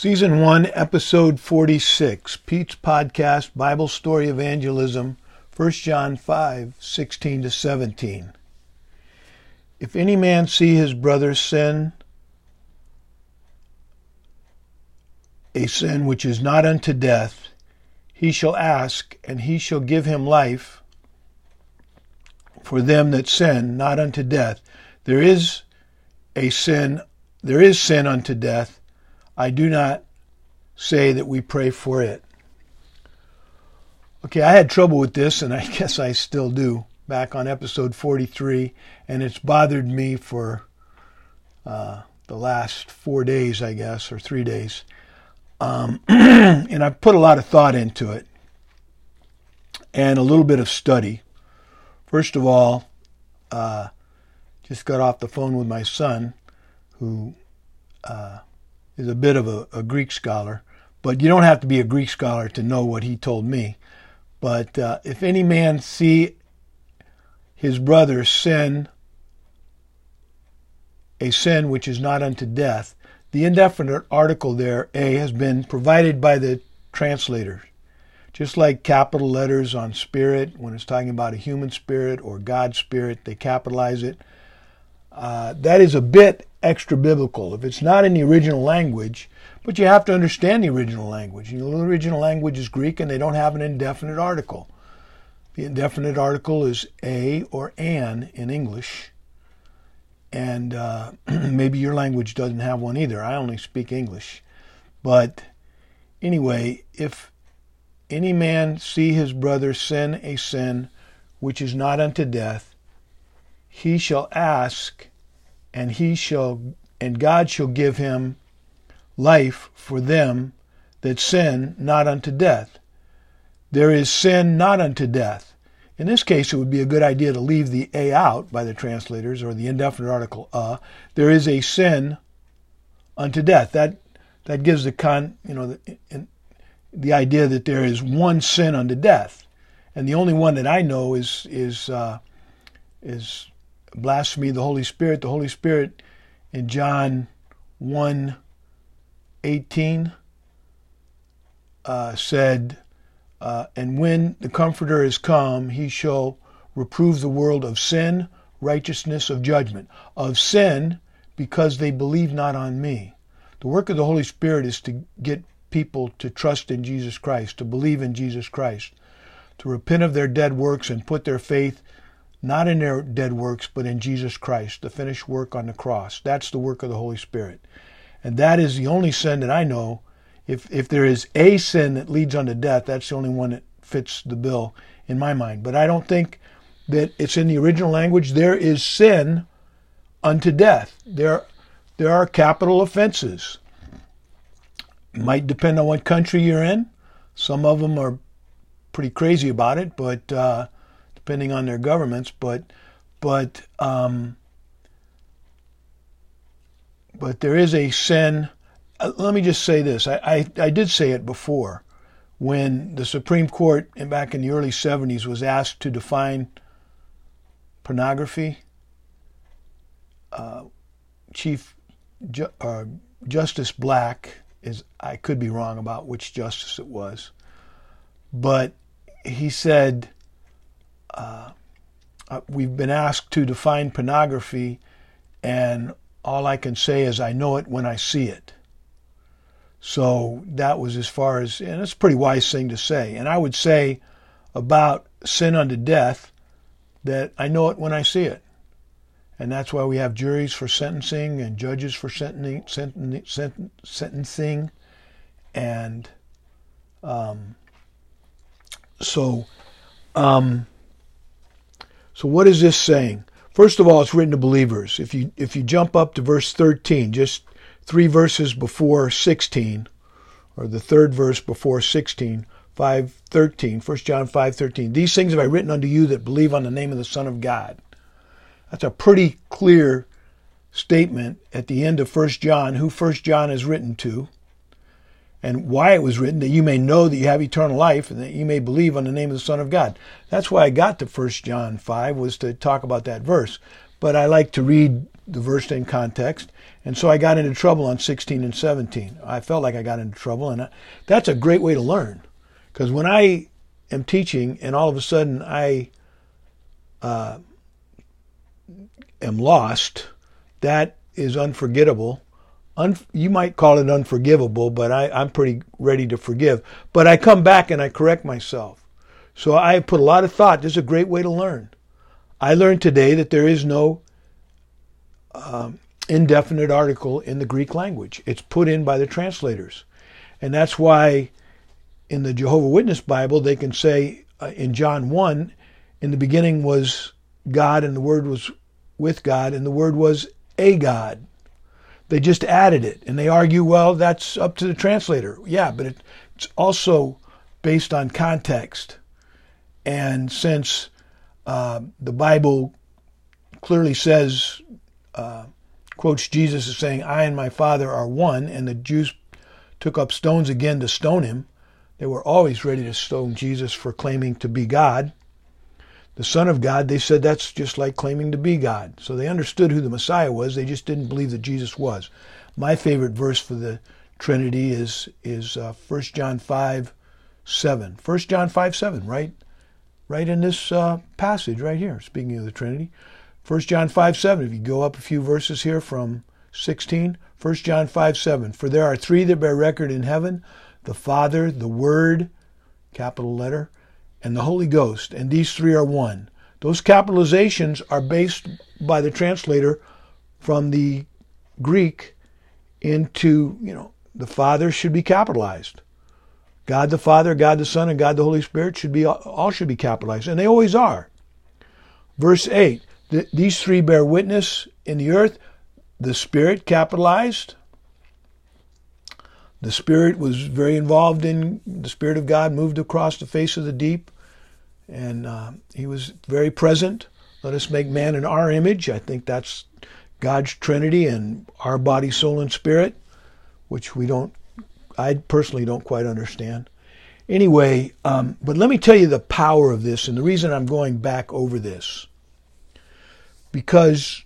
Season 1, Episode 46, Pete's Podcast, Bible Story Evangelism, 1 John 5, 16 to 17. If any man see his brother sin, a sin which is not unto death, he shall ask, and he shall give him life for them that sin, not unto death. There is a sin, there is sin unto death I do not say that we pray for it. Okay, I had trouble with this, and I guess I still do, back on episode 43, and it's bothered me for uh, the last four days, I guess, or three days. Um, and I've put a lot of thought into it and a little bit of study. First of all, uh, just got off the phone with my son, who uh, is a bit of a, a, Greek scholar, but you don't have to be a Greek scholar to know what he told me. But uh, if any man see his brother sin a sin which is not unto death, the indefinite article there, A, has been provided by the translator. Just like capital letters on spirit, when it's talking about a human spirit or God's spirit, they capitalize it. Uh, that is a bit extra biblical. If it's not in the original language, but you have to understand the original language. the original language is Greek and they don't have an indefinite article. The indefinite article is a or an in English. And uh, maybe your language doesn't have one either. I only speak English. But anyway, if any man see his brother sin a sin which is not unto death, he shall ask, and he shall and God shall give him life for them that sin not unto death. There is sin not unto death. In this case, it would be a good idea to leave the a out by the translators or the indefinite article a. There is a sin unto death. That that gives the con you know the, the idea that there is one sin unto death, and the only one that I know is is uh, is blasphemy the Holy Spirit. The Holy Spirit in John 1 18 uh, said, uh, And when the Comforter is come, he shall reprove the world of sin, righteousness, of judgment. Of sin, because they believe not on me. The work of the Holy Spirit is to get people to trust in Jesus Christ, to believe in Jesus Christ, to repent of their dead works and put their faith not in their dead works, but in Jesus Christ, the finished work on the cross. That's the work of the Holy Spirit. And that is the only sin that I know. If, if there is a sin that leads unto death, that's the only one that fits the bill in my mind. But I don't think that it's in the original language. There is sin unto death. There, there are capital offenses. It might depend on what country you're in. Some of them are pretty crazy about it, but uh, depending on their governments, but but um, but there is a sin. Uh, let me just say this: I, I, I did say it before when the Supreme Court back in the early 70s was asked to define pornography. Uh, Chief Ju- uh, Justice Black is I could be wrong about which justice it was, but he said uh, uh, we've been asked to define pornography, and all I can say is I know it when I see it. So that was as far as, and it's a pretty wise thing to say. And I would say about sin unto death that I know it when I see it. And that's why we have juries for sentencing and judges for sentencing, sentencing and um, so um, so what is this saying? First of all, it's written to believers. If you if you jump up to verse 13, just three verses before 16, or the third verse before 16, 5:13, 1 John 5:13. These things have I written unto you that believe on the name of the Son of God. That's a pretty clear statement at the end of 1 John, who 1 John is written to and why it was written, that you may know that you have eternal life and that you may believe on the name of the Son of God. That's why I got to 1 John 5, was to talk about that verse. But I like to read the verse in context. And so I got into trouble on 16 and 17. I felt like I got into trouble, and I, that's a great way to learn. Because when I am teaching and all of a sudden I uh, am lost, that is unforgettable. Un- you might call it unforgivable, but I, I'm pretty ready to forgive. But I come back and I correct myself. So I put a lot of thought. This is a great way to learn. I learned today that there is no um, indefinite article in the Greek language. It's put in by the translators. And that's why in the Jehovah Witness Bible they can say uh, in John 1 in the beginning was God and the word was with God and the word was a God. They just added it and they argue well that's up to the translator. Yeah, but it's also based on context. And since uh, the Bible clearly says uh, quotes Jesus as saying, I and my Father are one, and the Jews took up stones again to stone him. They were always ready to stone Jesus for claiming to be God. The Son of God, they said that's just like claiming to be God. So they understood who the Messiah was, they just didn't believe that Jesus was. My favorite verse for the Trinity is is uh, 1 John 5 7. 1 John 5 7, right? Right in this uh, passage right here, speaking of the Trinity. 1 John 5 7, if you go up a few verses here from 16, 1 John 5 7. For there are three that bear record in heaven the Father, the Word, capital letter, and the Holy Ghost, and these three are one. Those capitalizations are based by the translator from the Greek into, you know, the Father should be capitalized. God the Father, God the Son, and God the Holy Spirit should be all should be capitalized, and they always are. Verse 8, these three bear witness in the earth. The Spirit capitalized. The Spirit was very involved in the Spirit of God, moved across the face of the deep, and uh, He was very present. Let us make man in our image. I think that's God's Trinity and our body, soul, and spirit, which we don't, I personally don't quite understand. Anyway, um, but let me tell you the power of this and the reason I'm going back over this because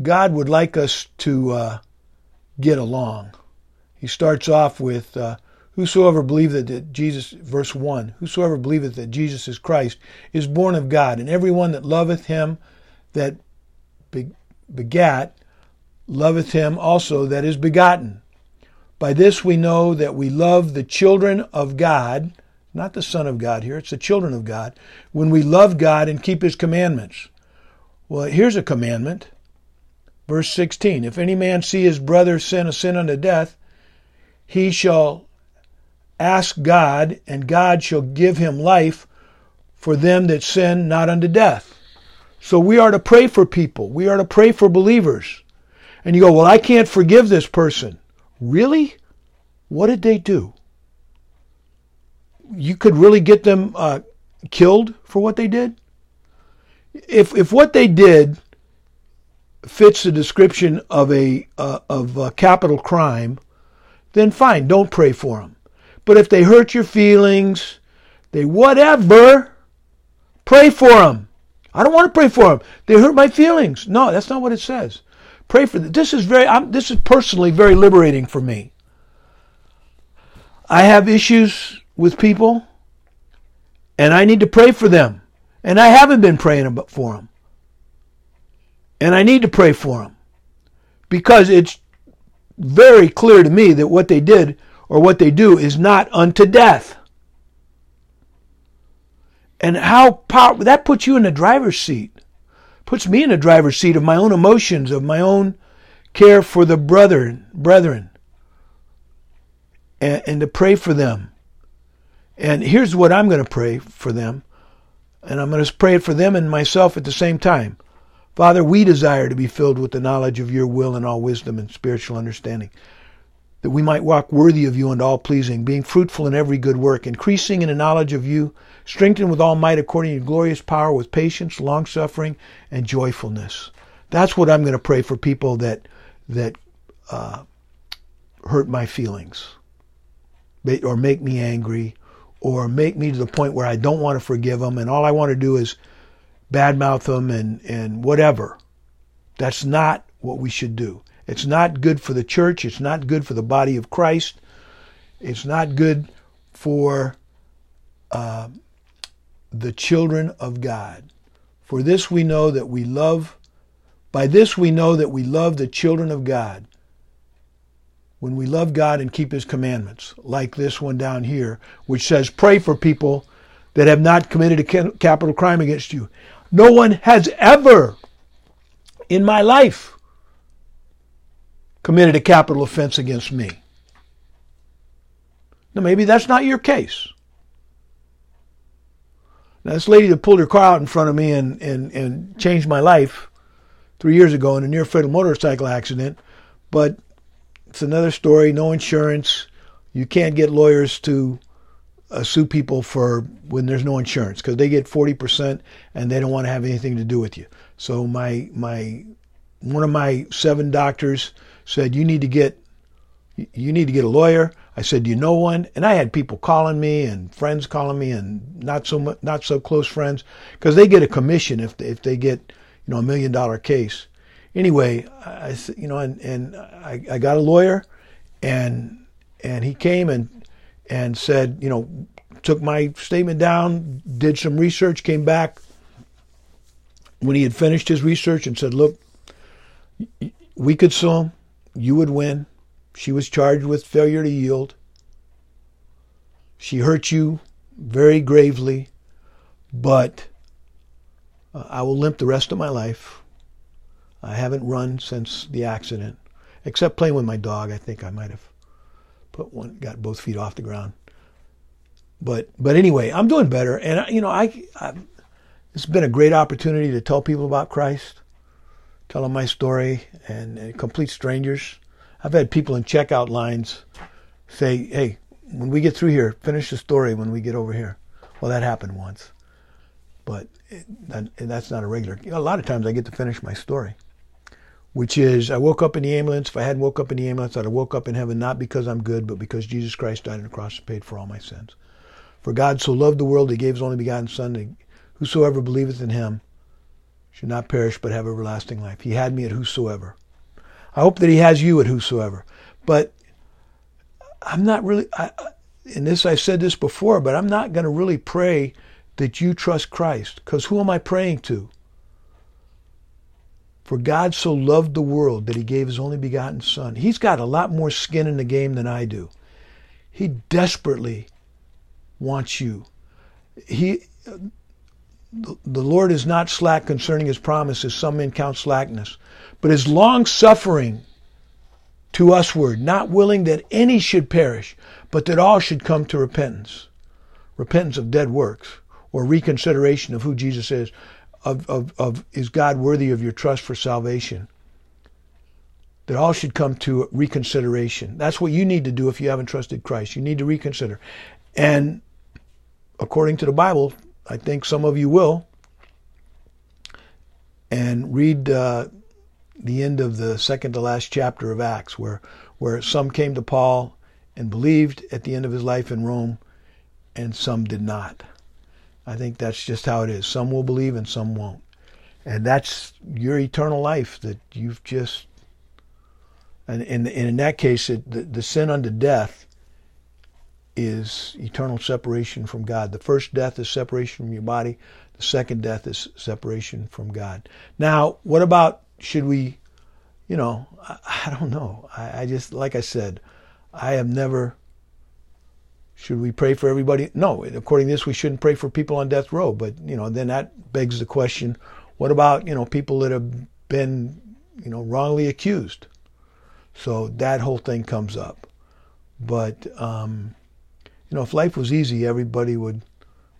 God would like us to uh, get along. He starts off with, uh, Whosoever believeth that Jesus, verse 1, Whosoever believeth that Jesus is Christ is born of God, and every one that loveth him that begat loveth him also that is begotten. By this we know that we love the children of God, not the Son of God here, it's the children of God, when we love God and keep his commandments. Well, here's a commandment. Verse 16 If any man see his brother sin a sin unto death, he shall ask God, and God shall give him life for them that sin not unto death. So we are to pray for people. We are to pray for believers. And you go, Well, I can't forgive this person. Really? What did they do? You could really get them uh, killed for what they did? if if what they did fits the description of a uh, of a capital crime, then fine, don't pray for them. But if they hurt your feelings, they whatever, pray for them. I don't want to pray for them. They hurt my feelings. No, that's not what it says. Pray for them. This is very. I'm, this is personally very liberating for me. I have issues with people, and I need to pray for them. And I haven't been praying for them. And I need to pray for them. Because it's very clear to me that what they did or what they do is not unto death. And how power that puts you in the driver's seat. Puts me in the driver's seat of my own emotions, of my own care for the brethren, brethren. And, and to pray for them. And here's what I'm going to pray for them. And I'm going to pray it for them and myself at the same time. Father, we desire to be filled with the knowledge of your will and all wisdom and spiritual understanding, that we might walk worthy of you and all pleasing, being fruitful in every good work, increasing in the knowledge of you, strengthened with all might according to glorious power, with patience, long suffering, and joyfulness. That's what I'm going to pray for people that that uh, hurt my feelings, or make me angry, or make me to the point where I don't want to forgive them and all I want to do is badmouth them and, and whatever. That's not what we should do. It's not good for the church. It's not good for the body of Christ. It's not good for uh, the children of God. For this we know that we love, by this we know that we love the children of God. When we love God and keep His commandments, like this one down here, which says, Pray for people that have not committed a capital crime against you. No one has ever in my life committed a capital offense against me. Now, maybe that's not your case. Now, this lady that pulled her car out in front of me and, and, and changed my life three years ago in a near fatal motorcycle accident, but it's another story, no insurance. You can't get lawyers to uh, sue people for when there's no insurance because they get 40% and they don't want to have anything to do with you. So my my one of my seven doctors said you need to get you need to get a lawyer. I said, "Do you know one?" And I had people calling me and friends calling me and not so much, not so close friends because they get a commission if they, if they get you know a million dollar case. Anyway, I you know and and I, I got a lawyer and and he came and and said, you know, took my statement down, did some research, came back when he had finished his research and said, look, we could sue him, you would win. She was charged with failure to yield. She hurt you very gravely, but uh, I will limp the rest of my life. I haven't run since the accident, except playing with my dog. I think I might have put one, got both feet off the ground. But but anyway, I'm doing better, and you know, I, I it's been a great opportunity to tell people about Christ, tell them my story, and, and complete strangers. I've had people in checkout lines say, "Hey, when we get through here, finish the story when we get over here." Well, that happened once, but it, that, that's not a regular. A lot of times I get to finish my story which is I woke up in the ambulance. If I hadn't woke up in the ambulance, I'd have woke up in heaven not because I'm good, but because Jesus Christ died on the cross and paid for all my sins. For God so loved the world, he gave his only begotten Son, that whosoever believeth in him should not perish but have everlasting life. He had me at whosoever. I hope that he has you at whosoever. But I'm not really, I, in this I've said this before, but I'm not going to really pray that you trust Christ. Because who am I praying to? For God so loved the world that he gave his only begotten Son. He's got a lot more skin in the game than I do. He desperately wants you. He, the Lord is not slack concerning his promises, some men count slackness, but is long suffering to usward, not willing that any should perish, but that all should come to repentance. Repentance of dead works, or reconsideration of who Jesus is of, of, of is God worthy of your trust for salvation? That all should come to reconsideration. That's what you need to do if you haven't trusted Christ. You need to reconsider. And according to the Bible, I think some of you will. And read uh, the end of the second to last chapter of Acts, where, where some came to Paul and believed at the end of his life in Rome, and some did not. I think that's just how it is. Some will believe and some won't. And that's your eternal life that you've just, and in, and in that case, it, the, the sin unto death is eternal separation from God. The first death is separation from your body. The second death is separation from God. Now, what about should we, you know, I, I don't know. I, I just, like I said, I have never should we pray for everybody? No, according to this, we shouldn't pray for people on death row. But you know, then that begs the question: What about you know people that have been you know wrongly accused? So that whole thing comes up. But um, you know, if life was easy, everybody would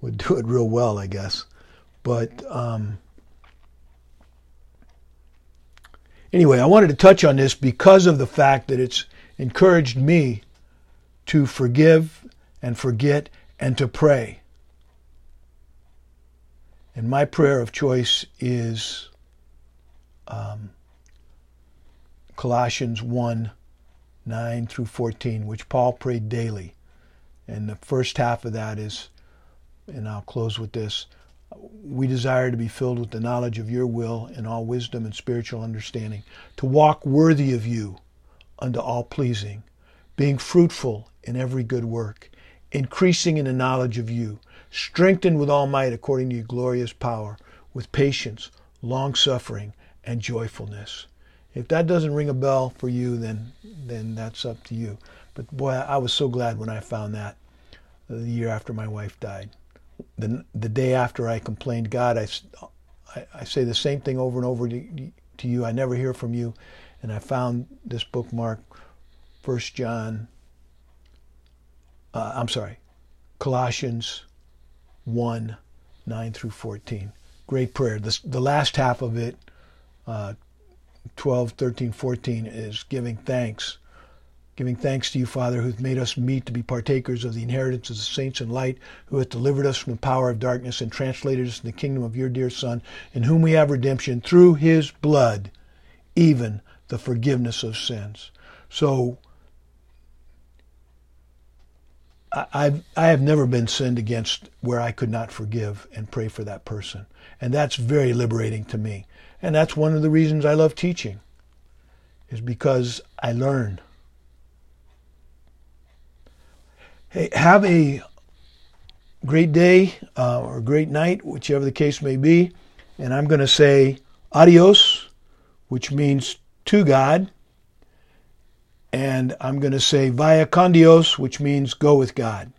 would do it real well, I guess. But um, anyway, I wanted to touch on this because of the fact that it's encouraged me to forgive and forget and to pray. And my prayer of choice is um, Colossians 1 9 through 14, which Paul prayed daily. And the first half of that is, and I'll close with this we desire to be filled with the knowledge of your will and all wisdom and spiritual understanding, to walk worthy of you unto all pleasing, being fruitful in every good work, increasing in the knowledge of you, strengthened with all might according to your glorious power, with patience, long suffering, and joyfulness. If that doesn't ring a bell for you, then then that's up to you. But boy, I was so glad when I found that the year after my wife died. The, the day after I complained, God, I, I, I say the same thing over and over to, to you. I never hear from you. And I found this bookmark, First John, uh, I'm sorry, Colossians 1, 9 through 14. Great prayer. The, the last half of it, uh, 12, 13, 14, is giving thanks giving thanks to you, Father, who hath made us meet to be partakers of the inheritance of the saints in light, who hath delivered us from the power of darkness and translated us in the kingdom of your dear Son, in whom we have redemption through his blood, even the forgiveness of sins. So, I've, I have never been sinned against where I could not forgive and pray for that person. And that's very liberating to me. And that's one of the reasons I love teaching, is because I learn. Hey, have a great day uh, or great night, whichever the case may be. And I'm going to say adios, which means to God. And I'm going to say via con Dios, which means go with God.